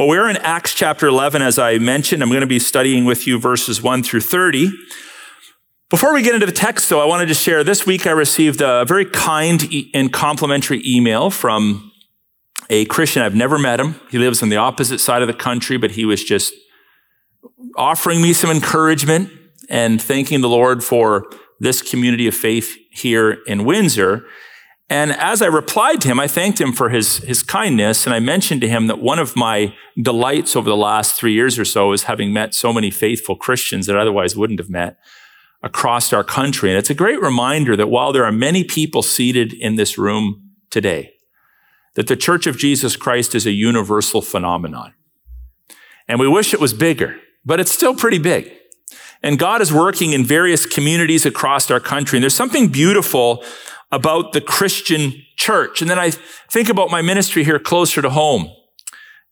Well, we're in Acts chapter 11, as I mentioned. I'm going to be studying with you verses 1 through 30. Before we get into the text, though, I wanted to share this week I received a very kind and complimentary email from a Christian. I've never met him. He lives on the opposite side of the country, but he was just offering me some encouragement and thanking the Lord for this community of faith here in Windsor. And as I replied to him, I thanked him for his, his kindness. And I mentioned to him that one of my delights over the last three years or so is having met so many faithful Christians that I otherwise wouldn't have met across our country. And it's a great reminder that while there are many people seated in this room today, that the Church of Jesus Christ is a universal phenomenon. And we wish it was bigger, but it's still pretty big. And God is working in various communities across our country. And there's something beautiful about the Christian church. And then I think about my ministry here closer to home,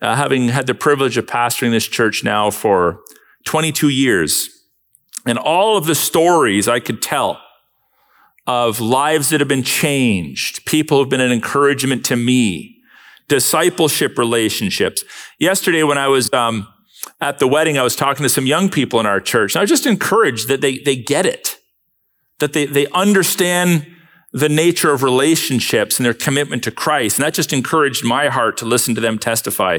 uh, having had the privilege of pastoring this church now for 22 years. And all of the stories I could tell of lives that have been changed, people who've been an encouragement to me, discipleship relationships. Yesterday, when I was um, at the wedding, I was talking to some young people in our church. And I was just encouraged that they, they get it, that they, they understand the nature of relationships and their commitment to Christ. And that just encouraged my heart to listen to them testify.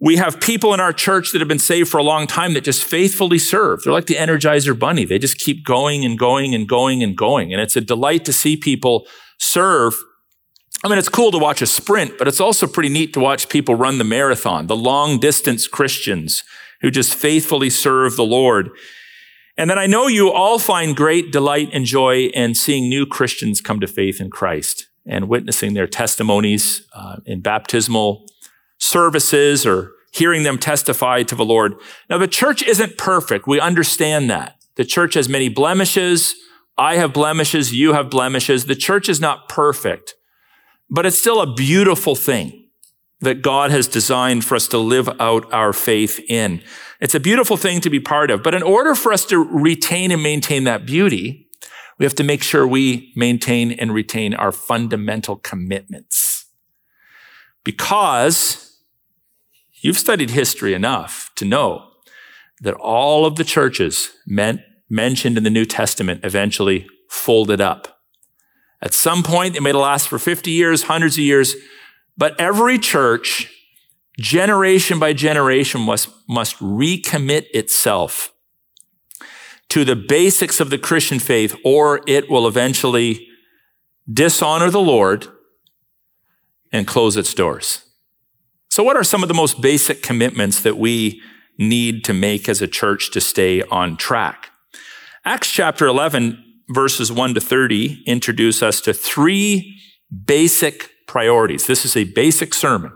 We have people in our church that have been saved for a long time that just faithfully serve. They're like the Energizer Bunny. They just keep going and going and going and going. And it's a delight to see people serve I mean, it's cool to watch a sprint, but it's also pretty neat to watch people run the marathon, the long distance Christians who just faithfully serve the Lord. And then I know you all find great delight and joy in seeing new Christians come to faith in Christ and witnessing their testimonies uh, in baptismal services or hearing them testify to the Lord. Now, the church isn't perfect. We understand that. The church has many blemishes. I have blemishes. You have blemishes. The church is not perfect. But it's still a beautiful thing that God has designed for us to live out our faith in. It's a beautiful thing to be part of. But in order for us to retain and maintain that beauty, we have to make sure we maintain and retain our fundamental commitments. Because you've studied history enough to know that all of the churches meant, mentioned in the New Testament eventually folded up. At some point, it may last for 50 years, hundreds of years, but every church, generation by generation, must, must recommit itself to the basics of the Christian faith, or it will eventually dishonor the Lord and close its doors. So, what are some of the most basic commitments that we need to make as a church to stay on track? Acts chapter 11 verses 1 to 30 introduce us to three basic priorities. This is a basic sermon.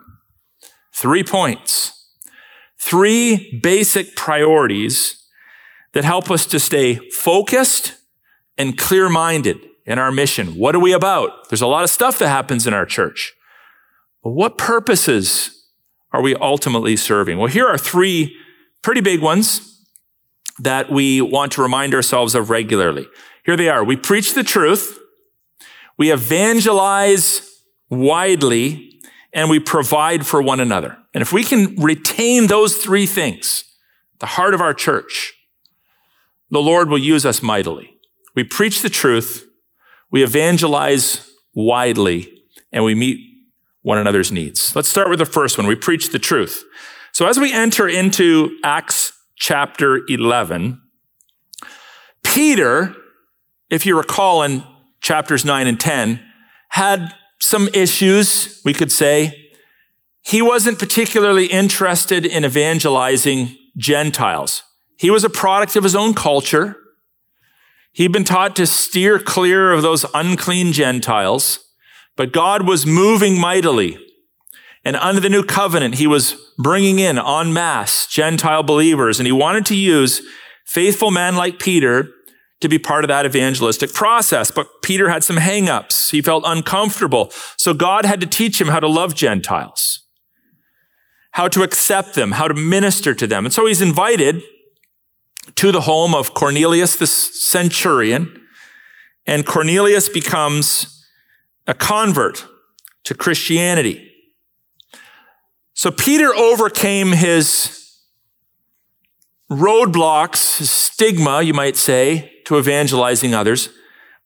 Three points. Three basic priorities that help us to stay focused and clear minded in our mission. What are we about? There's a lot of stuff that happens in our church. But what purposes are we ultimately serving? Well, here are three pretty big ones that we want to remind ourselves of regularly. Here they are. We preach the truth. We evangelize widely and we provide for one another. And if we can retain those three things, the heart of our church, the Lord will use us mightily. We preach the truth. We evangelize widely and we meet one another's needs. Let's start with the first one. We preach the truth. So as we enter into Acts chapter 11, Peter if you recall in chapters 9 and 10, had some issues, we could say. He wasn't particularly interested in evangelizing Gentiles. He was a product of his own culture. He'd been taught to steer clear of those unclean Gentiles, but God was moving mightily. And under the new covenant, he was bringing in en masse Gentile believers, and he wanted to use faithful men like Peter to be part of that evangelistic process. But Peter had some hangups. He felt uncomfortable. So God had to teach him how to love Gentiles, how to accept them, how to minister to them. And so he's invited to the home of Cornelius the centurion. And Cornelius becomes a convert to Christianity. So Peter overcame his roadblocks, his stigma, you might say, to evangelizing others,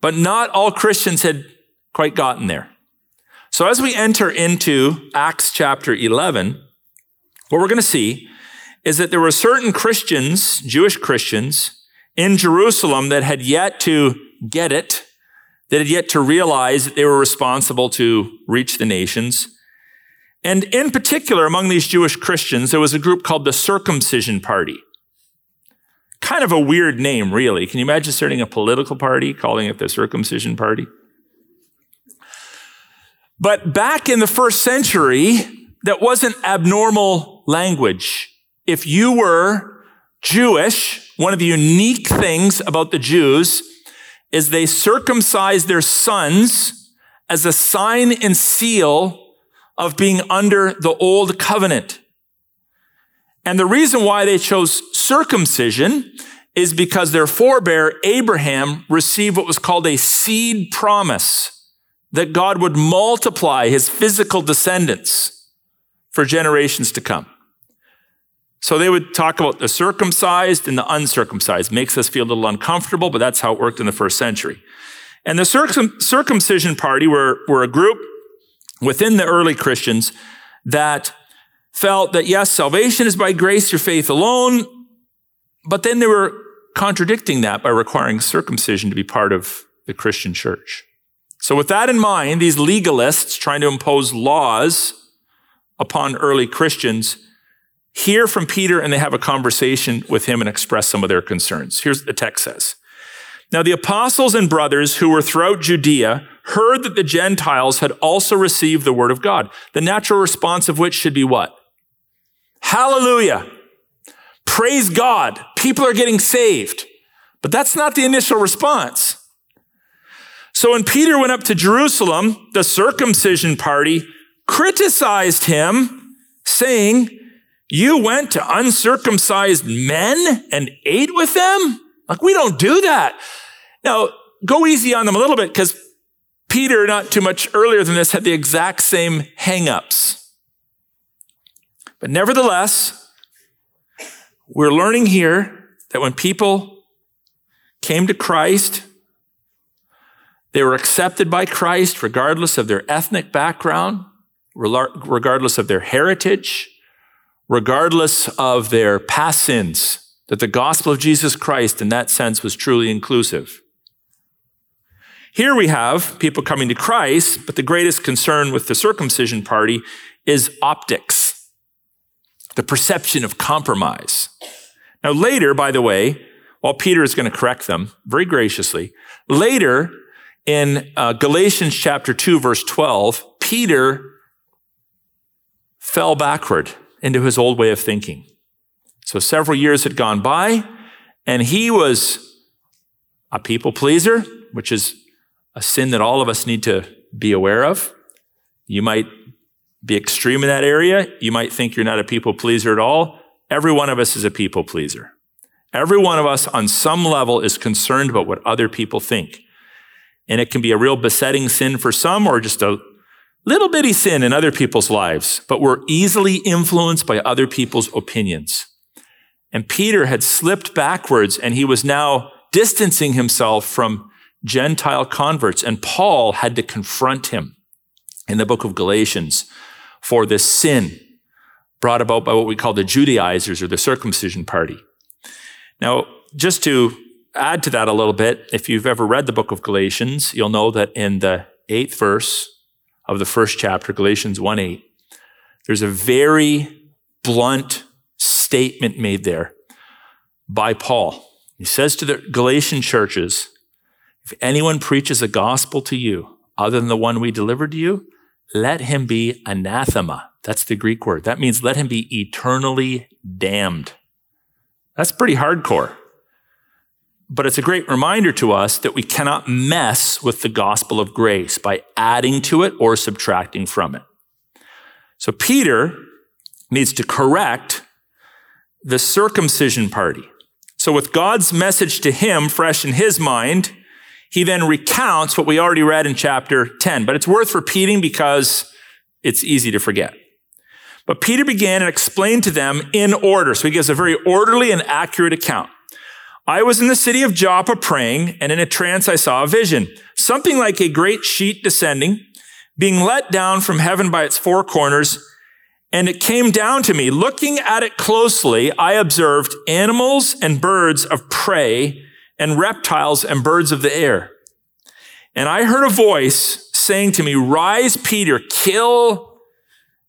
but not all Christians had quite gotten there. So as we enter into Acts chapter 11, what we're going to see is that there were certain Christians, Jewish Christians, in Jerusalem that had yet to get it, that had yet to realize that they were responsible to reach the nations. And in particular, among these Jewish Christians, there was a group called the Circumcision Party. Kind of a weird name, really. Can you imagine starting a political party, calling it the Circumcision Party? But back in the first century, that wasn't abnormal language. If you were Jewish, one of the unique things about the Jews is they circumcised their sons as a sign and seal of being under the old covenant. And the reason why they chose circumcision is because their forebear Abraham received what was called a seed promise that God would multiply his physical descendants for generations to come. So they would talk about the circumcised and the uncircumcised. Makes us feel a little uncomfortable, but that's how it worked in the first century. And the circum- circumcision party were, were a group within the early Christians that felt that yes, salvation is by grace through faith alone, but then they were contradicting that by requiring circumcision to be part of the Christian church. So with that in mind, these legalists trying to impose laws upon early Christians hear from Peter and they have a conversation with him and express some of their concerns. Here's what the text says. Now the apostles and brothers who were throughout Judea heard that the Gentiles had also received the word of God. The natural response of which should be what? Hallelujah. Praise God. People are getting saved. But that's not the initial response. So when Peter went up to Jerusalem, the circumcision party criticized him, saying, You went to uncircumcised men and ate with them? Like, we don't do that. Now, go easy on them a little bit because Peter, not too much earlier than this, had the exact same hangups. But nevertheless, we're learning here that when people came to Christ, they were accepted by Christ regardless of their ethnic background, regardless of their heritage, regardless of their past sins, that the gospel of Jesus Christ in that sense was truly inclusive. Here we have people coming to Christ, but the greatest concern with the circumcision party is optics, the perception of compromise. Now, later, by the way, while Peter is going to correct them very graciously, later in uh, Galatians chapter 2, verse 12, Peter fell backward into his old way of thinking. So several years had gone by, and he was a people pleaser, which is a sin that all of us need to be aware of. You might be extreme in that area. You might think you're not a people pleaser at all. Every one of us is a people pleaser. Every one of us on some level is concerned about what other people think. And it can be a real besetting sin for some or just a little bitty sin in other people's lives, but we're easily influenced by other people's opinions. And Peter had slipped backwards and he was now distancing himself from Gentile converts. And Paul had to confront him in the book of Galatians for this sin brought about by what we call the Judaizers or the circumcision party. Now, just to add to that a little bit, if you've ever read the book of Galatians, you'll know that in the eighth verse of the first chapter, Galatians 1 8, there's a very blunt statement made there by Paul. He says to the Galatian churches, if anyone preaches a gospel to you other than the one we delivered to you, let him be anathema. That's the Greek word. That means let him be eternally damned. That's pretty hardcore. But it's a great reminder to us that we cannot mess with the gospel of grace by adding to it or subtracting from it. So Peter needs to correct the circumcision party. So with God's message to him fresh in his mind, he then recounts what we already read in chapter 10. But it's worth repeating because it's easy to forget. But Peter began and explained to them in order. So he gives a very orderly and accurate account. I was in the city of Joppa praying, and in a trance I saw a vision, something like a great sheet descending, being let down from heaven by its four corners, and it came down to me. Looking at it closely, I observed animals and birds of prey and reptiles and birds of the air. And I heard a voice saying to me, Rise, Peter, kill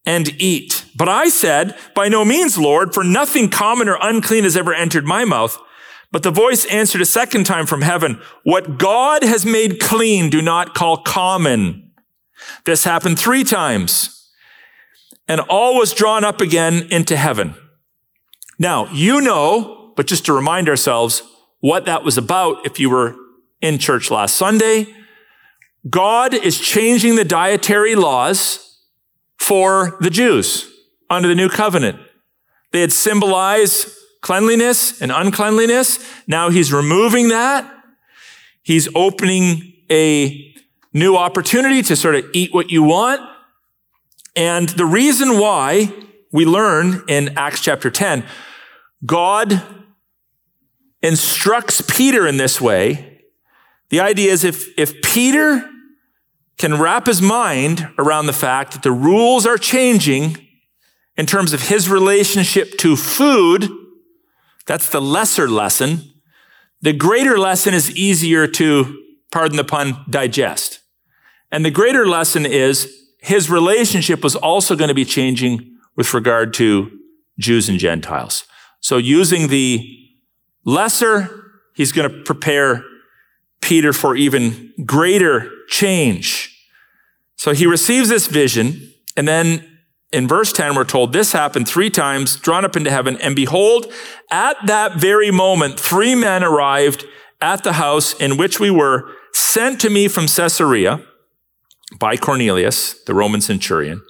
and eat. But I said, By no means, Lord, for nothing common or unclean has ever entered my mouth. But the voice answered a second time from heaven, What God has made clean, do not call common. This happened three times and all was drawn up again into heaven. Now, you know, but just to remind ourselves what that was about if you were in church last Sunday, God is changing the dietary laws for the Jews under the new covenant. They had symbolized cleanliness and uncleanliness. Now he's removing that. He's opening a new opportunity to sort of eat what you want. And the reason why we learn in Acts chapter 10, God instructs Peter in this way. The idea is if, if Peter can wrap his mind around the fact that the rules are changing in terms of his relationship to food, that's the lesser lesson. The greater lesson is easier to, pardon the pun, digest. And the greater lesson is his relationship was also going to be changing with regard to Jews and Gentiles. So using the lesser, he's going to prepare Peter for even greater change. So he receives this vision, and then in verse 10, we're told this happened three times, drawn up into heaven, and behold, at that very moment, three men arrived at the house in which we were, sent to me from Caesarea by Cornelius, the Roman centurion.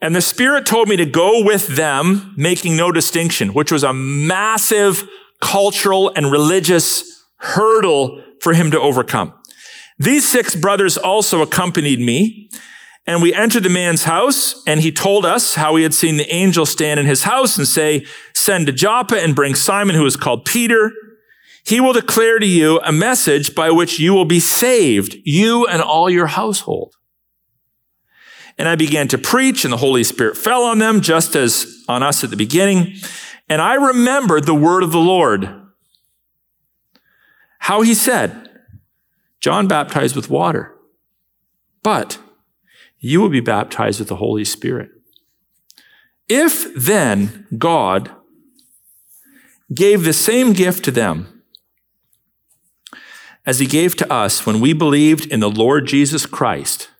And the Spirit told me to go with them, making no distinction, which was a massive cultural and religious hurdle for him to overcome. These six brothers also accompanied me, and we entered the man's house, and he told us how he had seen the angel stand in his house and say, Send to Joppa and bring Simon, who is called Peter. He will declare to you a message by which you will be saved, you and all your household. And I began to preach, and the Holy Spirit fell on them, just as on us at the beginning. And I remembered the word of the Lord. How he said, John baptized with water, but you will be baptized with the Holy Spirit. If then God gave the same gift to them as he gave to us when we believed in the Lord Jesus Christ,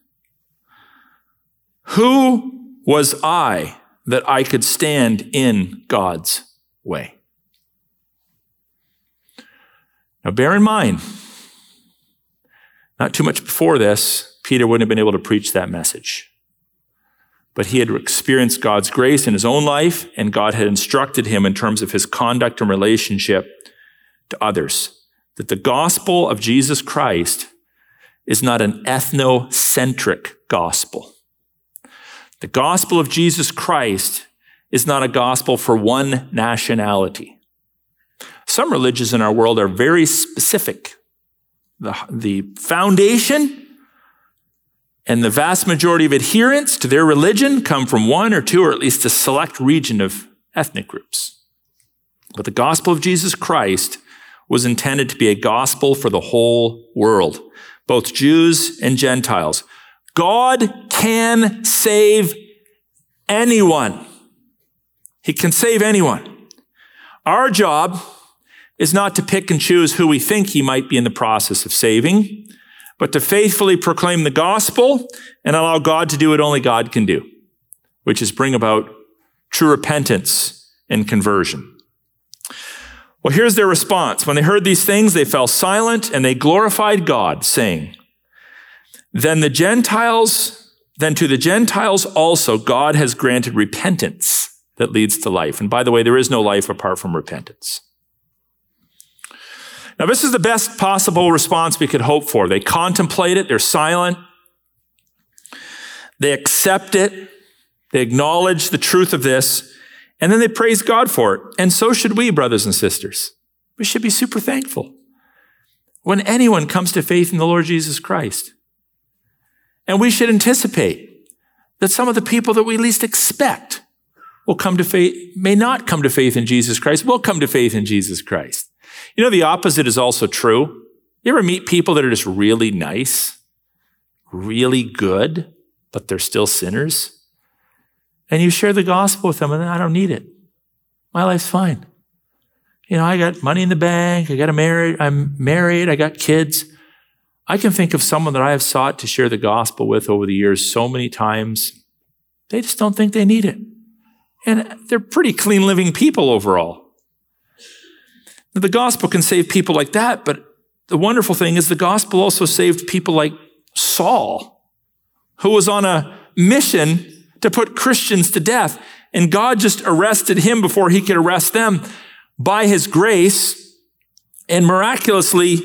who was I that I could stand in God's way? Now, bear in mind, not too much before this, Peter wouldn't have been able to preach that message. But he had experienced God's grace in his own life, and God had instructed him in terms of his conduct and relationship to others that the gospel of Jesus Christ is not an ethnocentric gospel. The gospel of Jesus Christ is not a gospel for one nationality. Some religions in our world are very specific. The, the foundation and the vast majority of adherents to their religion come from one or two or at least a select region of ethnic groups. But the gospel of Jesus Christ was intended to be a gospel for the whole world, both Jews and Gentiles. God can save anyone. He can save anyone. Our job is not to pick and choose who we think he might be in the process of saving, but to faithfully proclaim the gospel and allow God to do what only God can do, which is bring about true repentance and conversion. Well, here's their response. When they heard these things, they fell silent and they glorified God, saying, Then the Gentiles, then to the Gentiles also God has granted repentance that leads to life. And by the way, there is no life apart from repentance. Now, this is the best possible response we could hope for. They contemplate it, they're silent, they accept it, They acknowledge the truth of this, and then they praise God for it. And so should we, brothers and sisters. We should be super thankful when anyone comes to faith in the Lord Jesus Christ. And we should anticipate that some of the people that we least expect will come to faith, may not come to faith in Jesus Christ, will come to faith in Jesus Christ. You know, the opposite is also true. You ever meet people that are just really nice, really good, but they're still sinners? And you share the gospel with them, and I don't need it. My life's fine. You know, I got money in the bank, I got a married, I'm married, I got kids. I can think of someone that I have sought to share the gospel with over the years so many times. They just don't think they need it. And they're pretty clean living people overall. The gospel can save people like that, but the wonderful thing is the gospel also saved people like Saul, who was on a mission to put Christians to death. And God just arrested him before he could arrest them by his grace and miraculously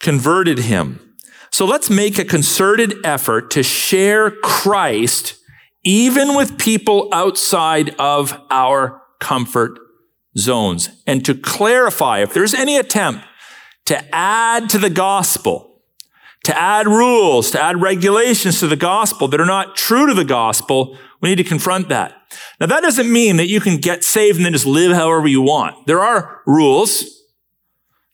converted him. So let's make a concerted effort to share Christ even with people outside of our comfort zones and to clarify if there's any attempt to add to the gospel, to add rules, to add regulations to the gospel that are not true to the gospel, we need to confront that. Now that doesn't mean that you can get saved and then just live however you want. There are rules.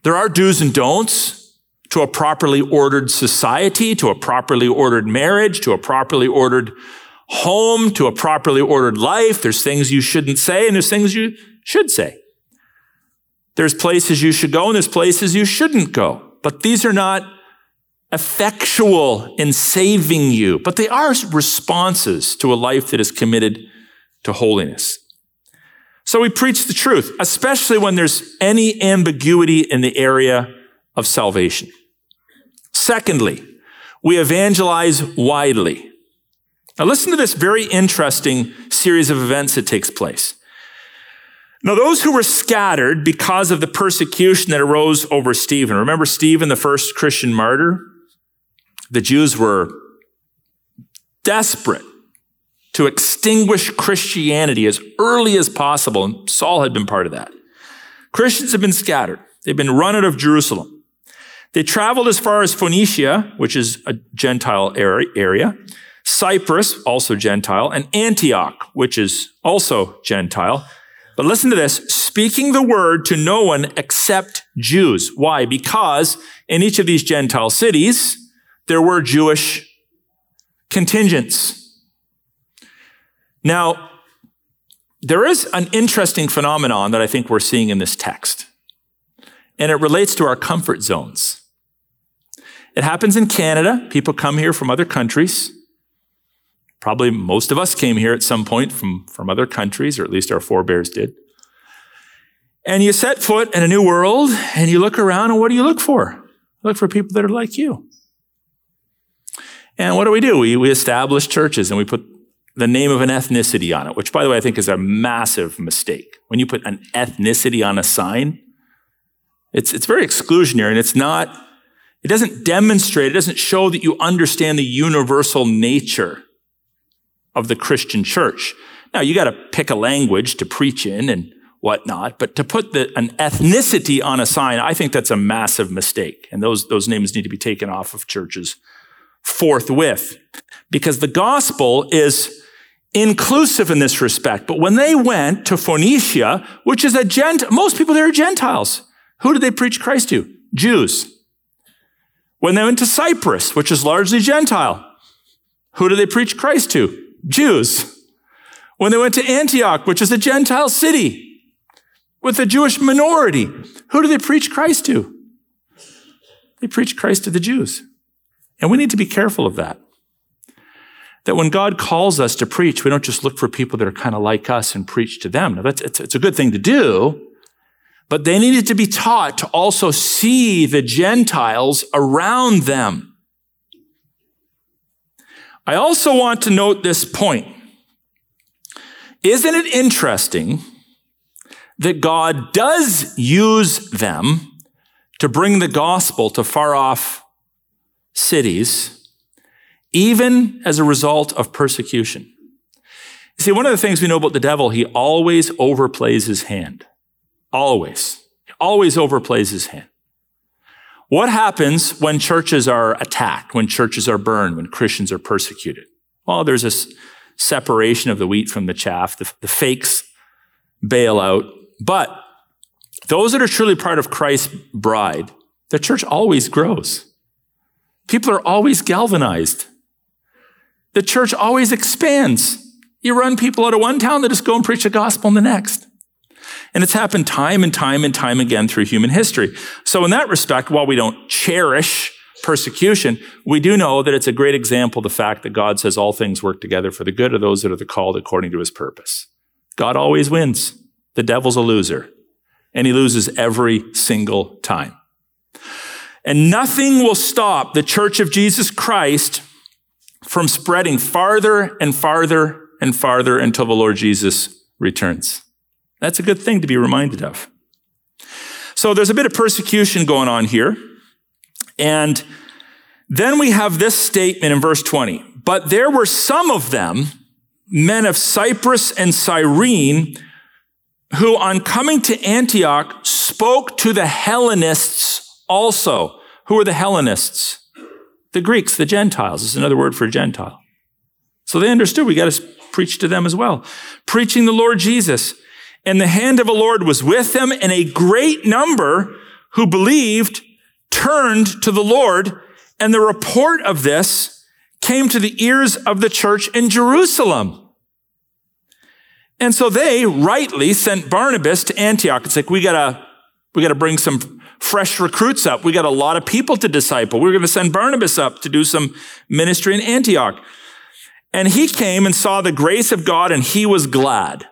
There are do's and don'ts to a properly ordered society, to a properly ordered marriage, to a properly ordered home, to a properly ordered life. There's things you shouldn't say and there's things you should say. There's places you should go and there's places you shouldn't go. But these are not effectual in saving you, but they are responses to a life that is committed to holiness. So we preach the truth, especially when there's any ambiguity in the area of salvation. Secondly, we evangelize widely. Now listen to this very interesting series of events that takes place. Now, those who were scattered because of the persecution that arose over Stephen. Remember Stephen, the first Christian martyr? The Jews were desperate to extinguish Christianity as early as possible, and Saul had been part of that. Christians have been scattered. They've been run out of Jerusalem. They traveled as far as Phoenicia, which is a Gentile area, Cyprus, also Gentile, and Antioch, which is also Gentile. But listen to this, speaking the word to no one except Jews. Why? Because in each of these Gentile cities, there were Jewish contingents. Now, there is an interesting phenomenon that I think we're seeing in this text, and it relates to our comfort zones. It happens in Canada. People come here from other countries. Probably most of us came here at some point from, from other countries, or at least our forebears did. And you set foot in a new world and you look around, and what do you look for? look for people that are like you. And what do we do? We, we establish churches and we put the name of an ethnicity on it, which, by the way, I think is a massive mistake. When you put an ethnicity on a sign, it's, it's very exclusionary and it's not, it doesn't demonstrate, it doesn't show that you understand the universal nature of the Christian church. Now, you got to pick a language to preach in and whatnot, but to put the, an ethnicity on a sign, I think that's a massive mistake. And those, those names need to be taken off of churches forthwith because the gospel is inclusive in this respect. But when they went to Phoenicia, which is a gent, most people there are Gentiles. Who did they preach Christ to? Jews. When they went to Cyprus, which is largely Gentile, who did they preach Christ to? Jews. When they went to Antioch, which is a Gentile city with a Jewish minority, who do they preach Christ to? They preach Christ to the Jews. And we need to be careful of that. That when God calls us to preach, we don't just look for people that are kind of like us and preach to them. Now, that's, it's, it's a good thing to do, but they needed to be taught to also see the Gentiles around them. I also want to note this point. Isn't it interesting that God does use them to bring the gospel to far off cities, even as a result of persecution. See, one of the things we know about the devil, he always overplays his hand. Always. Always overplays his hand. What happens when churches are attacked, when churches are burned, when Christians are persecuted? Well, there's this separation of the wheat from the chaff. The, the fakes bail out. But those that are truly part of Christ's bride, the church always grows. People are always galvanized. The church always expands. You run people out of one town, they just go and preach the gospel in the next. And it's happened time and time and time again through human history. So in that respect, while we don't cherish persecution, we do know that it's a great example of the fact that God says all things work together for the good of those that are the called according to his purpose. God always wins. The devil's a loser. And he loses every single time. And nothing will stop the church of Jesus Christ from spreading farther and farther and farther until the Lord Jesus returns. That's a good thing to be reminded of. So there's a bit of persecution going on here. And then we have this statement in verse 20. But there were some of them, men of Cyprus and Cyrene, who on coming to Antioch spoke to the Hellenists also. Who are the Hellenists? The Greeks, the Gentiles is another word for Gentile. So they understood we got to preach to them as well. Preaching the Lord Jesus. And the hand of the Lord was with them, and a great number who believed turned to the Lord. And the report of this came to the ears of the church in Jerusalem. And so they rightly sent Barnabas to Antioch. It's like, we gotta, we gotta bring some fresh recruits up. We got a lot of people to disciple. We're going to send Barnabas up to do some ministry in Antioch. And he came and saw the grace of God and he was glad,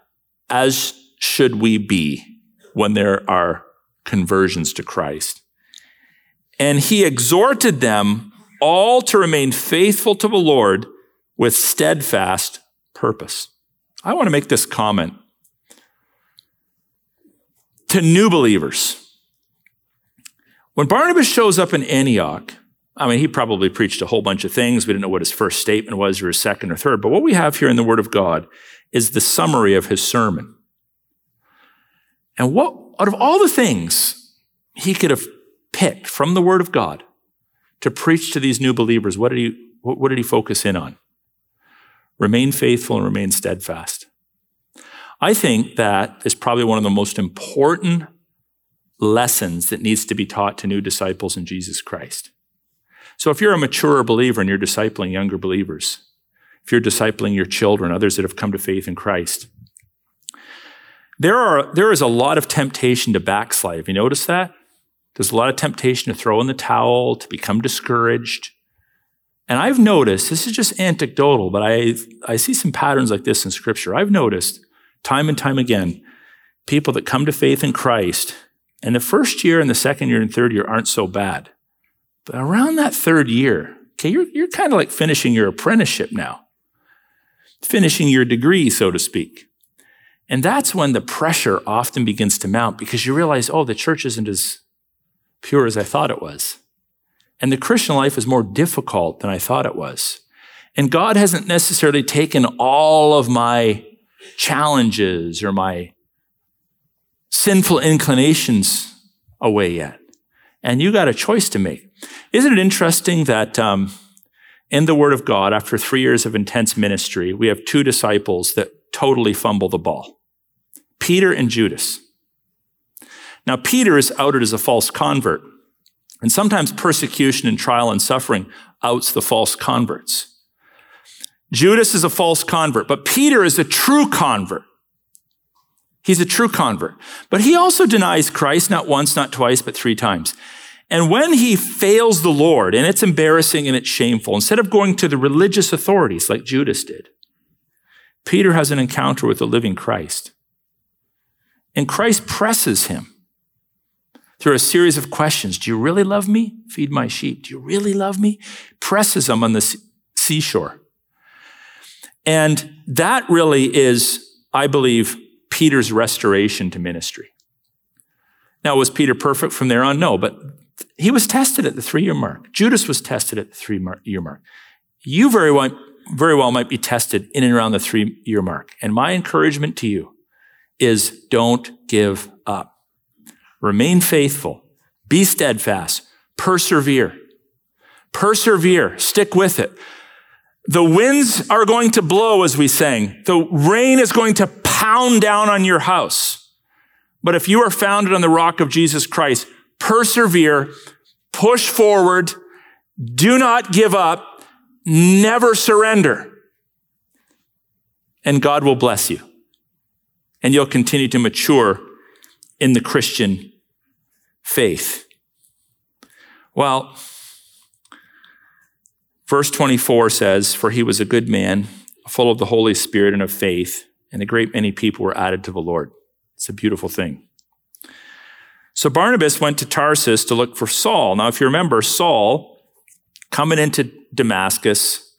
as should we be when there are conversions to Christ. And he exhorted them all to remain faithful to the Lord with steadfast purpose. I want to make this comment to new believers. When Barnabas shows up in Antioch, I mean, he probably preached a whole bunch of things. We didn't know what his first statement was or his second or third. But what we have here in the Word of God is the summary of his sermon. And what, out of all the things he could have picked from the Word of God to preach to these new believers, what did he, what did he focus in on? Remain faithful and remain steadfast. I think that is probably one of the most important lessons that needs to be taught to new disciples in Jesus Christ. So if you're a mature believer and you're discipling younger believers, if you're discipling your children, others that have come to faith in Christ, there are there is a lot of temptation to backslide. Have you noticed that? There's a lot of temptation to throw in the towel, to become discouraged. And I've noticed, this is just anecdotal, but I, I see some patterns like this in scripture. I've noticed time and time again, people that come to faith in Christ, and the first year and the second year and third year aren't so bad. But around that third year, okay, you're, you're kind of like finishing your apprenticeship now, finishing your degree, so to speak. And that's when the pressure often begins to mount because you realize, oh, the church isn't as pure as I thought it was. And the Christian life is more difficult than I thought it was. And God hasn't necessarily taken all of my challenges or my sinful inclinations away yet. And you got a choice to make. Isn't it interesting that um, in the Word of God, after three years of intense ministry, we have two disciples that totally fumble the ball Peter and Judas. Now, Peter is outed as a false convert. And sometimes persecution and trial and suffering outs the false converts. Judas is a false convert, but Peter is a true convert. He's a true convert. But he also denies Christ not once, not twice, but three times. And when he fails the Lord, and it's embarrassing and it's shameful, instead of going to the religious authorities like Judas did, Peter has an encounter with the living Christ. And Christ presses him through a series of questions. Do you really love me? Feed my sheep. Do you really love me? Presses him on the seashore. And that really is, I believe, Peter's restoration to ministry. Now, was Peter perfect from there on? No, but he was tested at the three year mark. Judas was tested at the three year mark. You very very well might be tested in and around the three year mark. And my encouragement to you is don't give up. Remain faithful. Be steadfast. Persevere. Persevere. Stick with it. The winds are going to blow, as we sang. The rain is going to pound down on your house. But if you are founded on the rock of Jesus Christ, persevere, push forward, do not give up, never surrender. And God will bless you. And you'll continue to mature in the Christian faith. Well, verse 24 says, For he was a good man, full of the Holy Spirit and of faith, and a great many people were added to the Lord. It's a beautiful thing. So Barnabas went to Tarsus to look for Saul. Now, if you remember, Saul coming into Damascus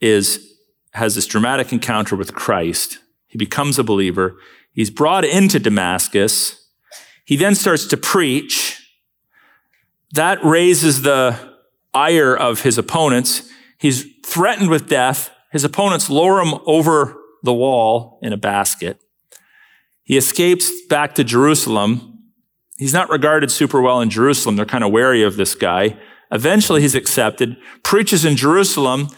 is, has this dramatic encounter with Christ. He becomes a believer. He's brought into Damascus. He then starts to preach. That raises the ire of his opponents. He's threatened with death. His opponents lower him over the wall in a basket. He escapes back to Jerusalem He's not regarded super well in Jerusalem. They're kind of wary of this guy. Eventually he's accepted, preaches in Jerusalem,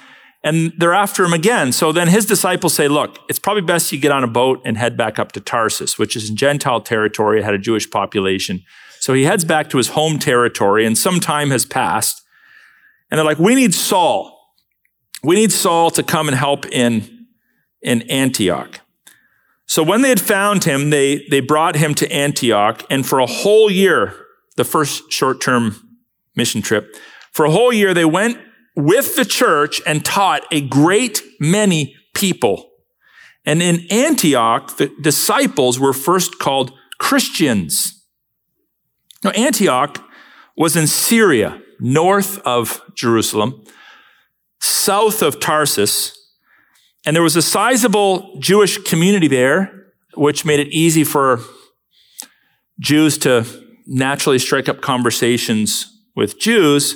and they're after him again. So then his disciples say, look, it's probably best you get on a boat and head back up to Tarsus, which is in Gentile territory. It had a Jewish population. So he heads back to his home territory and some time has passed. And they're like, we need Saul. We need Saul to come and help in, in Antioch. So when they had found him, they, they brought him to Antioch. And for a whole year, the first short term mission trip, for a whole year, they went with the church and taught a great many people. And in Antioch, the disciples were first called Christians. Now, Antioch was in Syria, north of Jerusalem, south of Tarsus, and there was a sizable Jewish community there, which made it easy for Jews to naturally strike up conversations with Jews.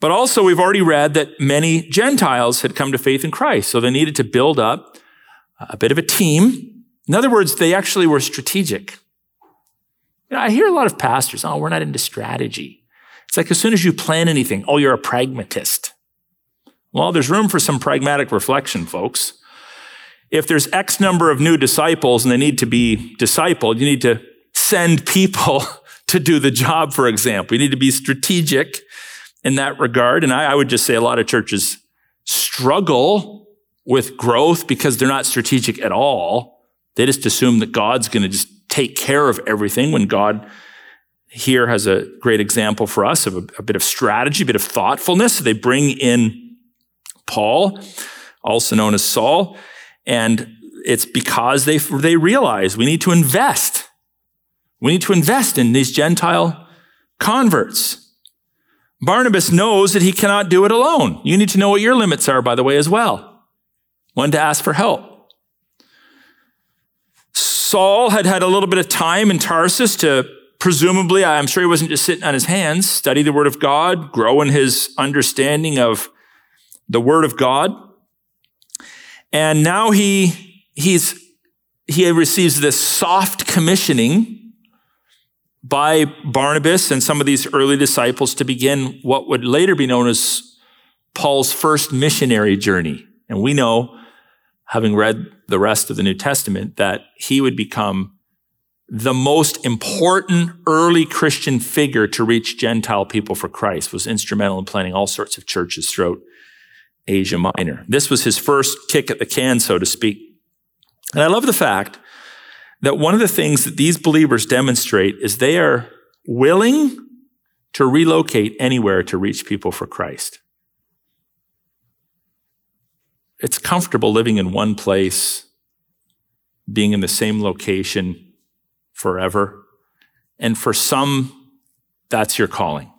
But also, we've already read that many Gentiles had come to faith in Christ. So they needed to build up a bit of a team. In other words, they actually were strategic. You know, I hear a lot of pastors, oh, we're not into strategy. It's like as soon as you plan anything, oh, you're a pragmatist. Well, there's room for some pragmatic reflection, folks. If there's X number of new disciples and they need to be discipled, you need to send people to do the job, for example. You need to be strategic in that regard. And I, I would just say a lot of churches struggle with growth because they're not strategic at all. They just assume that God's going to just take care of everything when God here has a great example for us of a, a bit of strategy, a bit of thoughtfulness. So They bring in Paul, also known as Saul. And it's because they, they realize we need to invest. We need to invest in these Gentile converts. Barnabas knows that he cannot do it alone. You need to know what your limits are, by the way, as well. When to ask for help. Saul had had a little bit of time in Tarsus to presumably, I'm sure he wasn't just sitting on his hands, study the word of God, grow in his understanding of the word of God. And now he, he's, he receives this soft commissioning by Barnabas and some of these early disciples to begin what would later be known as Paul's first missionary journey. And we know, having read the rest of the New Testament, that he would become the most important early Christian figure to reach Gentile people for Christ, was instrumental in planting all sorts of churches throughout Asia Minor. This was his first kick at the can, so to speak. And I love the fact that one of the things that these believers demonstrate is they are willing to relocate anywhere to reach people for Christ. It's comfortable living in one place, being in the same location forever. And for some, that's your calling.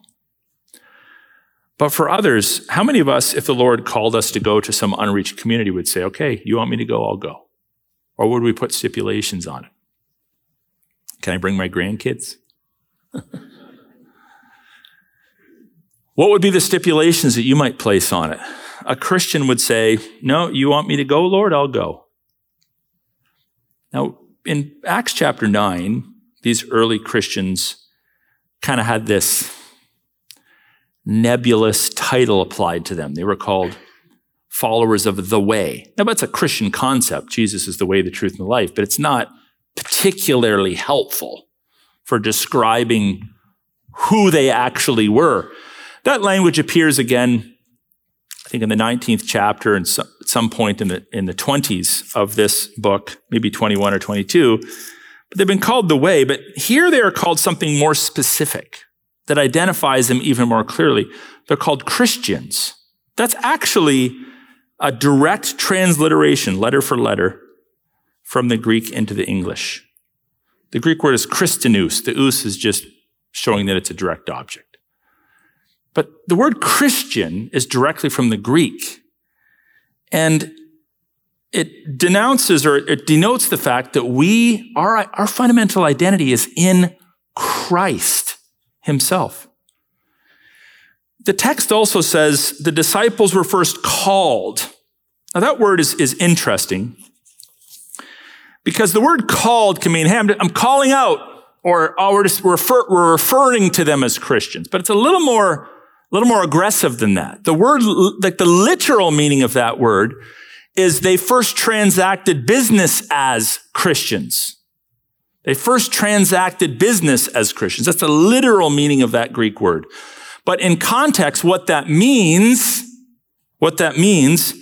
But for others, how many of us, if the Lord called us to go to some unreached community, would say, okay, you want me to go, I'll go? Or would we put stipulations on it? Can I bring my grandkids? what would be the stipulations that you might place on it? a Christian would say, No, you want me to go, Lord? I'll go. Now, in Acts chapter 9, these early Christians kind of had this nebulous title applied to them. They were called followers of the way. Now, that's a Christian concept. Jesus is the way, the truth, and the life, but it's not particularly helpful for describing who they actually were. That language appears again, I think, in the 19th chapter and at some point in the, in the 20s of this book, maybe 21 or 22. But they've been called the way, but here they are called something more specific that identifies them even more clearly. They're called Christians. That's actually a direct transliteration, letter for letter, from the Greek into the English. The Greek word is Christianous. The us is just showing that it's a direct object. But the word Christian is directly from the Greek. And it denounces or it denotes the fact that we, our, our fundamental identity is in Christ himself. The text also says the disciples were first called. Now that word is, is interesting because the word called can mean, hey, I'm, calling out, or oh, we're, just, refer, we're referring to them as Christians. But it's a little more, a little more aggressive than that. The word, like the literal meaning of that word is they first transacted business as Christians. They first transacted business as Christians. That's the literal meaning of that Greek word. But in context, what that means, what that means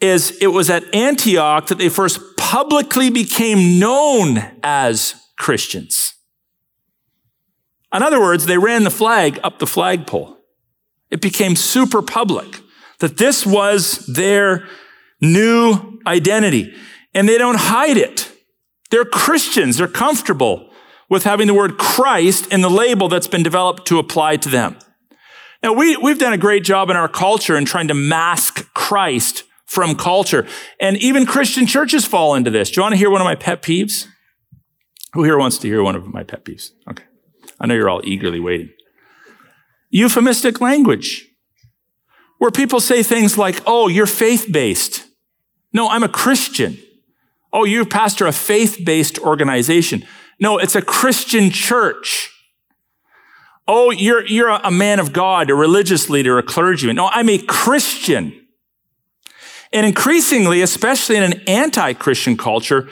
is it was at Antioch that they first publicly became known as Christians. In other words, they ran the flag up the flagpole. It became super public that this was their new identity. And they don't hide it. They're Christians. They're comfortable with having the word Christ in the label that's been developed to apply to them. Now, we, we've done a great job in our culture in trying to mask Christ from culture. And even Christian churches fall into this. Do you want to hear one of my pet peeves? Who here wants to hear one of my pet peeves? Okay. I know you're all eagerly waiting. Euphemistic language, where people say things like, oh, you're faith based. No, I'm a Christian. Oh, you pastor a faith based organization. No, it's a Christian church. Oh, you're, you're a man of God, a religious leader, a clergyman. No, I'm a Christian. And increasingly, especially in an anti-Christian culture,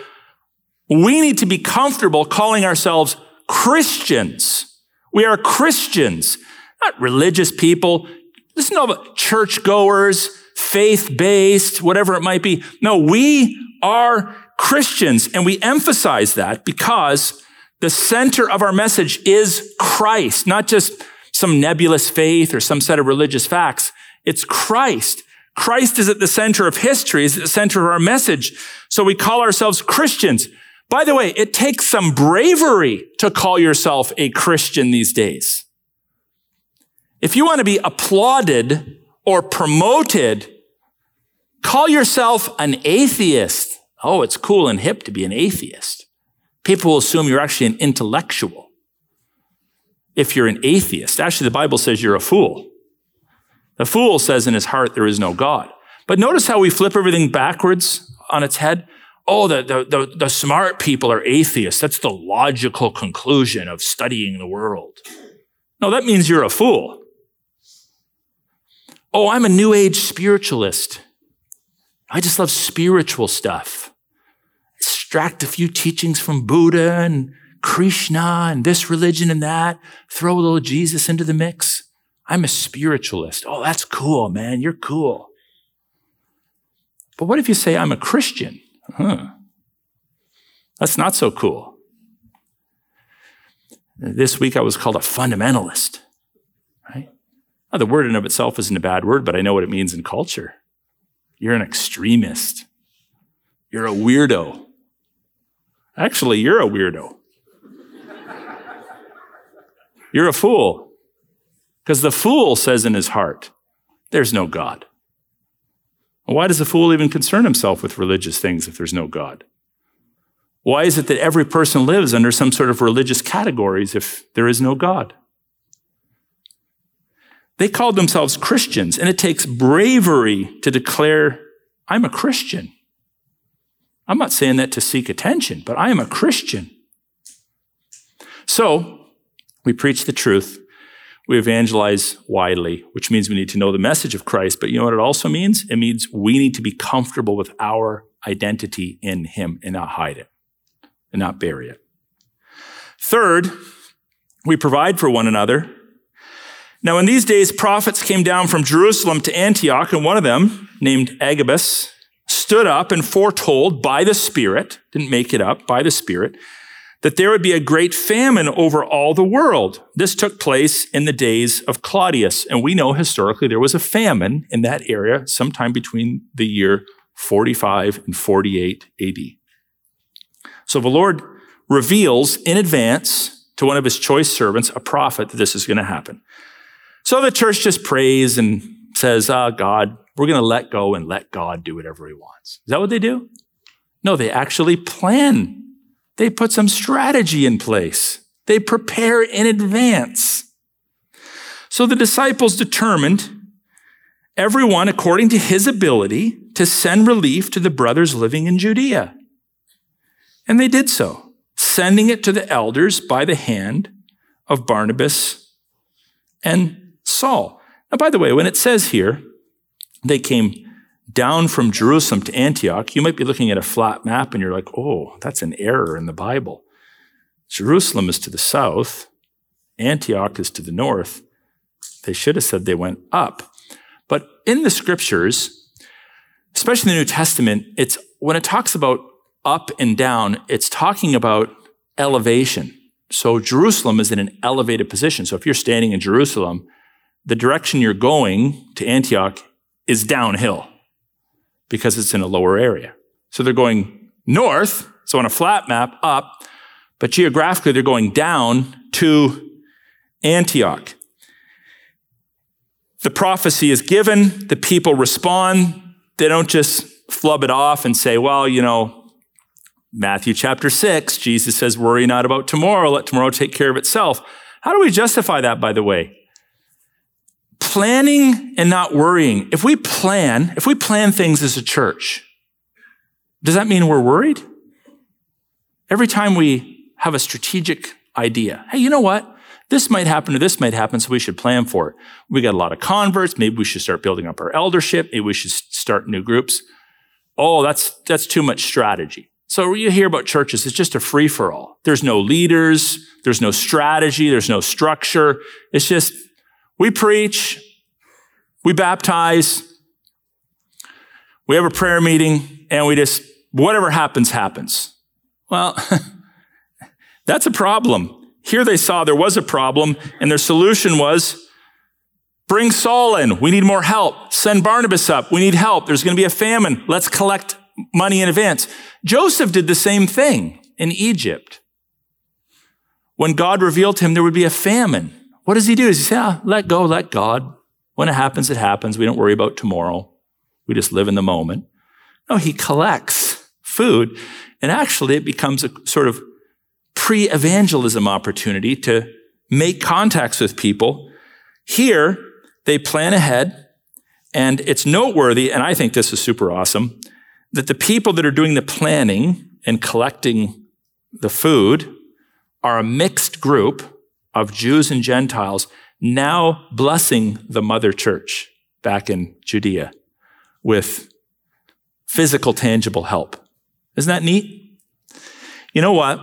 we need to be comfortable calling ourselves Christians. We are Christians, not religious people. This is not churchgoers, faith-based, whatever it might be. No, we are Christians, and we emphasize that because the center of our message is Christ, not just some nebulous faith or some set of religious facts. It's Christ. Christ is at the center of history, is at the center of our message. So we call ourselves Christians. By the way, it takes some bravery to call yourself a Christian these days. If you want to be applauded or promoted, call yourself an atheist. Oh, it's cool and hip to be an atheist. People will assume you're actually an intellectual. If you're an atheist, actually, the Bible says you're a fool. The fool says in his heart, there is no God. But notice how we flip everything backwards on its head. Oh, the, the, the, the, smart people are atheists. That's the logical conclusion of studying the world. No, that means you're a fool. Oh, I'm a new age spiritualist. I just love spiritual stuff. Extract a few teachings from Buddha and Krishna and this religion and that. Throw a little Jesus into the mix. I'm a spiritualist. Oh, that's cool, man. You're cool. But what if you say, I'm a Christian? Huh. That's not so cool. This week I was called a fundamentalist, right? Now, the word in of itself isn't a bad word, but I know what it means in culture. You're an extremist. You're a weirdo. Actually, you're a weirdo. You're a fool. Because the fool says in his heart, there's no God. Why does the fool even concern himself with religious things if there's no God? Why is it that every person lives under some sort of religious categories if there is no God? They called themselves Christians, and it takes bravery to declare, I'm a Christian. I'm not saying that to seek attention, but I am a Christian. So, we preach the truth. We evangelize widely, which means we need to know the message of Christ. But you know what it also means? It means we need to be comfortable with our identity in Him and not hide it and not bury it. Third, we provide for one another. Now, in these days, prophets came down from Jerusalem to Antioch, and one of them, named Agabus, stood up and foretold by the Spirit, didn't make it up, by the Spirit, that there would be a great famine over all the world. This took place in the days of Claudius. And we know historically there was a famine in that area sometime between the year 45 and 48 AD. So the Lord reveals in advance to one of his choice servants, a prophet, that this is going to happen. So the church just prays and says, oh, God, we're going to let go and let God do whatever he wants. Is that what they do? No, they actually plan. They put some strategy in place. They prepare in advance. So the disciples determined, everyone according to his ability, to send relief to the brothers living in Judea. And they did so, sending it to the elders by the hand of Barnabas and Saul. Now, by the way, when it says here, they came down from Jerusalem to Antioch, you might be looking at a flat map and you're like, oh, that's an error in the Bible. Jerusalem is to the south, Antioch is to the north. They should have said they went up. But in the scriptures, especially in the New Testament, it's when it talks about up and down, it's talking about elevation. So Jerusalem is in an elevated position. So if you're standing in Jerusalem, the direction you're going to Antioch is downhill because it's in a lower area. So they're going north, so on a flat map, up, but geographically they're going down to Antioch. The prophecy is given, the people respond. They don't just flub it off and say, well, you know, Matthew chapter 6, Jesus says, Worry not about tomorrow, let tomorrow take care of itself. How do we justify that, by the way? Planning and not worrying. If we plan, if we plan things as a church, does that mean we're worried? Every time we have a strategic idea, hey, you know what? This might happen or this might happen, so we should plan for it. We got a lot of converts. Maybe we should start building up our eldership. Maybe we should start new groups. Oh, that's, that's too much strategy. So you hear about churches, it's just a free for all. There's no leaders. There's no strategy. There's no structure. It's just, we preach, we baptize, we have a prayer meeting, and we just, whatever happens, happens. Well, that's a problem. Here they saw there was a problem, and their solution was bring Saul in. We need more help. Send Barnabas up. We need help. There's going to be a famine. Let's collect money in advance. Joseph did the same thing in Egypt. When God revealed to him there would be a famine, what does he do? Does he say, ah, let go, let God. When it happens, it happens. We don't worry about tomorrow. We just live in the moment. No, he collects food. And actually, it becomes a sort of pre evangelism opportunity to make contacts with people. Here, they plan ahead. And it's noteworthy, and I think this is super awesome that the people that are doing the planning and collecting the food are a mixed group of Jews and Gentiles now blessing the mother church back in Judea with physical, tangible help. Isn't that neat? You know what?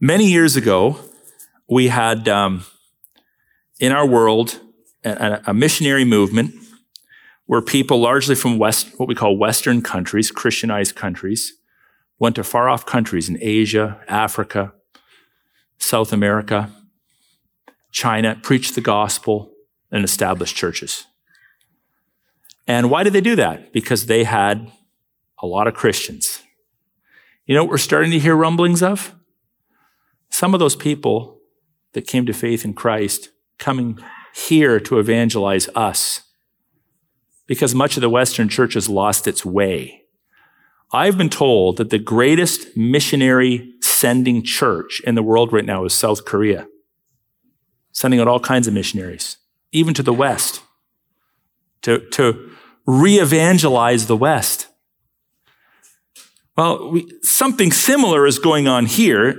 Many years ago, we had um, in our world a, a missionary movement where people largely from West, what we call Western countries, Christianized countries, went to far off countries in Asia, Africa, South America, China, preached the gospel, and established churches. And why did they do that? Because they had a lot of Christians. You know what we're starting to hear rumblings of? Some of those people that came to faith in Christ coming here to evangelize us because much of the Western church has lost its way. I've been told that the greatest missionary sending church in the world right now is South Korea, sending out all kinds of missionaries. even to the West, to, to re evangelize the West. Well, we, something similar is going on here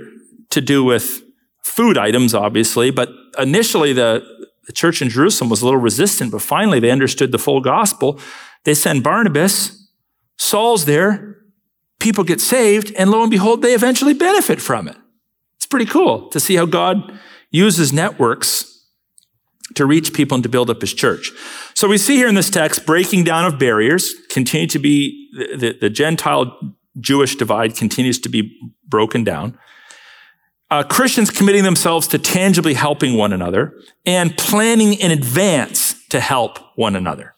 to do with food items, obviously, but initially the, the church in Jerusalem was a little resistant, but finally they understood the full gospel. They send Barnabas, Saul's there, people get saved, and lo and behold, they eventually benefit from it. It's pretty cool to see how God uses networks to reach people and to build up his church. So we see here in this text breaking down of barriers, continue to be the, the, the Gentile Jewish divide continues to be broken down. Uh, Christians committing themselves to tangibly helping one another and planning in advance to help one another.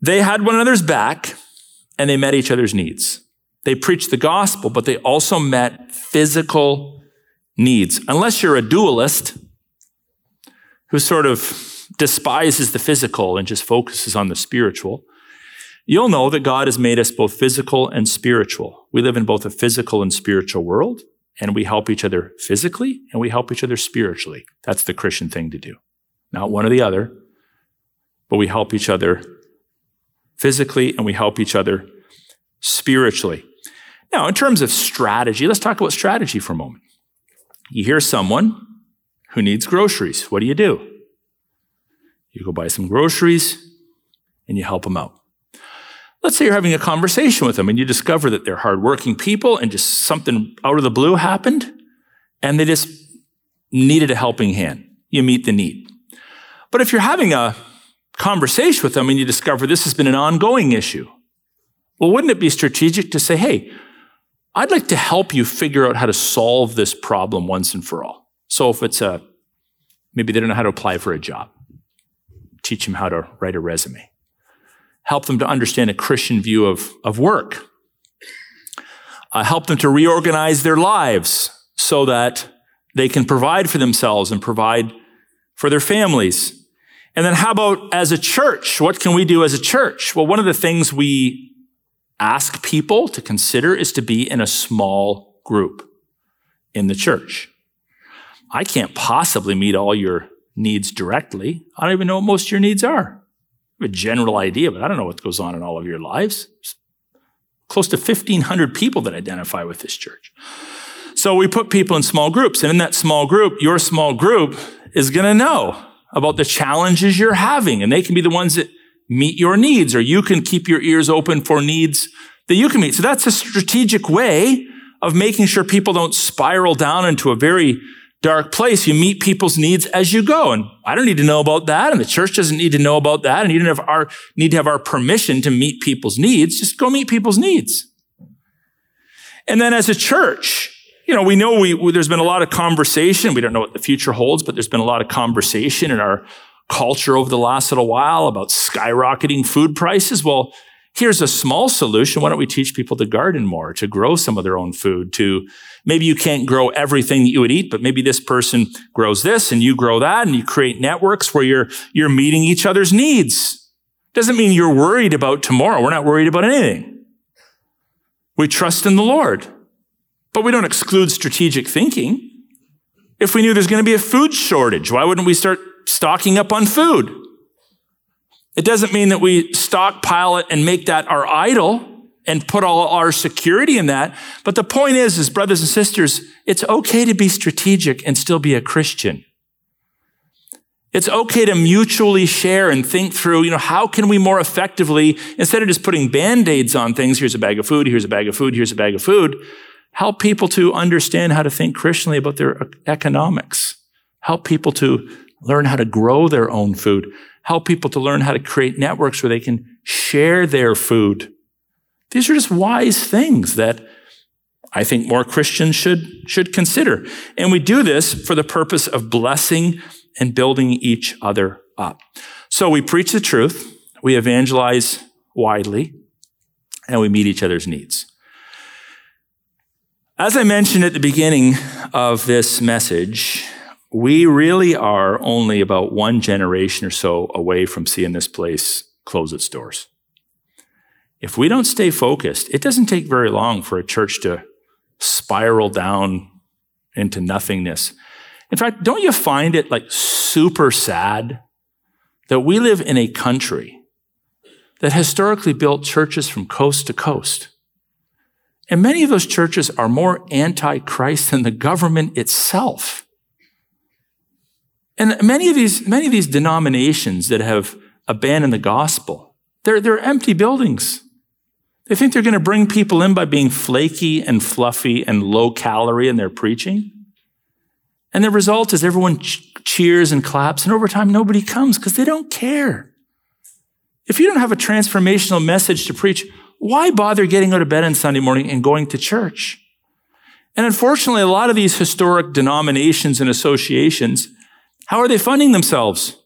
They had one another's back and they met each other's needs. They preached the gospel, but they also met physical needs. Unless you're a dualist who sort of despises the physical and just focuses on the spiritual, you'll know that God has made us both physical and spiritual. We live in both a physical and spiritual world, and we help each other physically and we help each other spiritually. That's the Christian thing to do. Not one or the other, but we help each other physically and we help each other spiritually. Now, in terms of strategy, let's talk about strategy for a moment. You hear someone who needs groceries. What do you do? You go buy some groceries and you help them out. Let's say you're having a conversation with them and you discover that they're hardworking people and just something out of the blue happened and they just needed a helping hand. You meet the need. But if you're having a conversation with them and you discover this has been an ongoing issue, well, wouldn't it be strategic to say, hey, I'd like to help you figure out how to solve this problem once and for all? So if it's a, maybe they don't know how to apply for a job, teach them how to write a resume help them to understand a Christian view of, of work, uh, help them to reorganize their lives so that they can provide for themselves and provide for their families. And then how about as a church? What can we do as a church? Well, one of the things we ask people to consider is to be in a small group in the church. I can't possibly meet all your needs directly. I don't even know what most of your needs are Have a general idea, but I don't know what goes on in all of your lives. Close to 1,500 people that identify with this church. So we put people in small groups, and in that small group, your small group is going to know about the challenges you're having, and they can be the ones that meet your needs, or you can keep your ears open for needs that you can meet. So that's a strategic way of making sure people don't spiral down into a very dark place. You meet people's needs as you go. And I don't need to know about that. And the church doesn't need to know about that. And you don't have our, need to have our permission to meet people's needs. Just go meet people's needs. And then as a church, you know, we know we, we, there's been a lot of conversation. We don't know what the future holds, but there's been a lot of conversation in our culture over the last little while about skyrocketing food prices. Well, here's a small solution. Why don't we teach people to garden more, to grow some of their own food, to maybe you can't grow everything that you would eat, but maybe this person grows this and you grow that and you create networks where you're, you're meeting each other's needs. Doesn't mean you're worried about tomorrow. We're not worried about anything. We trust in the Lord, but we don't exclude strategic thinking. If we knew there's going to be a food shortage, why wouldn't we start stocking up on food? It doesn't mean that we stockpile it and make that our idol and put all our security in that. But the point is, is brothers and sisters, it's okay to be strategic and still be a Christian. It's okay to mutually share and think through, you know, how can we more effectively, instead of just putting band-aids on things, here's a bag of food, here's a bag of food, here's a bag of food, help people to understand how to think Christianly about their economics. Help people to learn how to grow their own food help people to learn how to create networks where they can share their food. These are just wise things that I think more Christians should, should consider. And we do this for the purpose of blessing and building each other up. So we preach the truth, we evangelize widely, and we meet each other's needs. As I mentioned at the beginning of this message, we really are only about one generation or so away from seeing this place close its doors. If we don't stay focused, it doesn't take very long for a church to spiral down into nothingness. In fact, don't you find it like super sad that we live in a country that historically built churches from coast to coast? And many of those churches are more anti-Christ than the government itself. And many of these, many of these denominations that have abandoned the gospel, they're, they're empty buildings. They think they're going to bring people in by being flaky and fluffy and low calorie in their preaching. And the result is everyone ch- cheers and claps, and over time, nobody comes because they don't care. If you don't have a transformational message to preach, why bother getting out of bed on Sunday morning and going to church? And unfortunately, a lot of these historic denominations and associations, how are they funding themselves?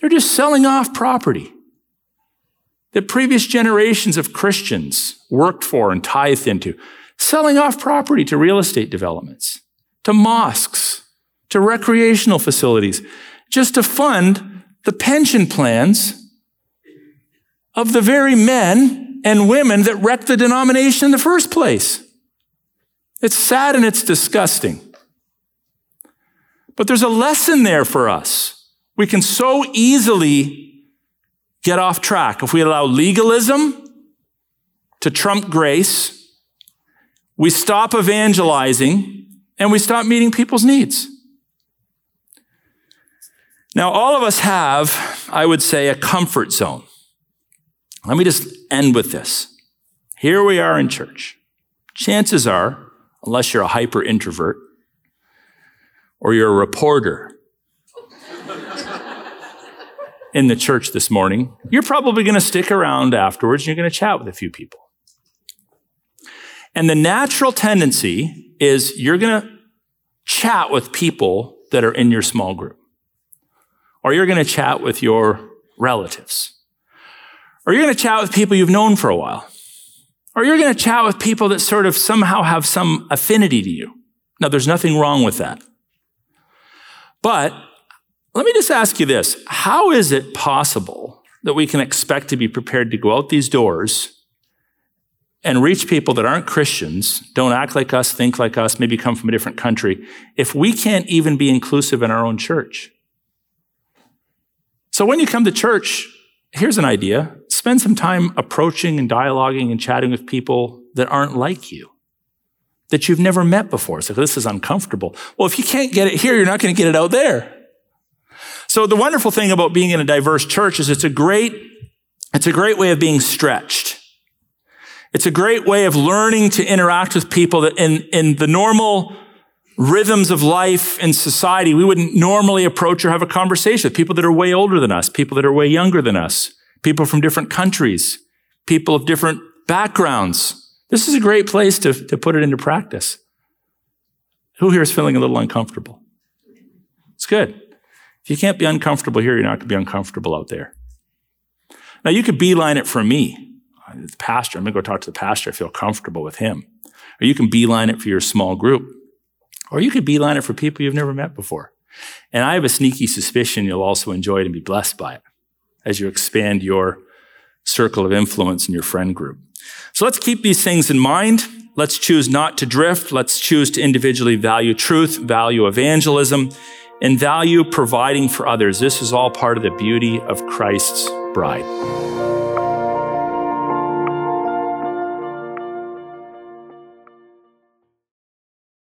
They're just selling off property that previous generations of Christians worked for and tithed into, selling off property to real estate developments, to mosques, to recreational facilities, just to fund the pension plans of the very men and women that wrecked the denomination in the first place. It's sad and it's disgusting. But there's a lesson there for us. We can so easily get off track if we allow legalism to trump grace. We stop evangelizing and we stop meeting people's needs. Now, all of us have, I would say, a comfort zone. Let me just end with this. Here we are in church. Chances are, unless you're a hyper introvert or you're a reporter in the church this morning, you're probably going to stick around afterwards and you're going to chat with a few people. And the natural tendency is you're going to chat with people that are in your small group, or you're going to chat with your relatives or you're going to chat with people you've known for a while. Or you're going to chat with people that sort of somehow have some affinity to you. Now, there's nothing wrong with that. But let me just ask you this. How is it possible that we can expect to be prepared to go out these doors and reach people that aren't Christians, don't act like us, think like us, maybe come from a different country, if we can't even be inclusive in our own church? So when you come to church, here's an idea spend some time approaching and dialoguing and chatting with people that aren't like you, that you've never met before. So this is uncomfortable. Well, if you can't get it here, you're not going to get it out there. So the wonderful thing about being in a diverse church is it's a great, it's a great way of being stretched. It's a great way of learning to interact with people that in, in the normal rhythms of life in society, we wouldn't normally approach or have a conversation with people that are way older than us, people that are way younger than us people from different countries, people of different backgrounds. This is a great place to, to put it into practice. Who here is feeling a little uncomfortable? It's good. If you can't be uncomfortable here, you're not going to be uncomfortable out there. Now, you could beeline it for me, the pastor. I'm going to go talk to the pastor. I feel comfortable with him. Or you can beeline it for your small group. Or you could beeline it for people you've never met before. And I have a sneaky suspicion you'll also enjoy it and be blessed by it as you expand your circle of influence in your friend group. So let's keep these things in mind. Let's choose not to drift. Let's choose to individually value truth, value evangelism, and value providing for others. This is all part of the beauty of Christ's bride.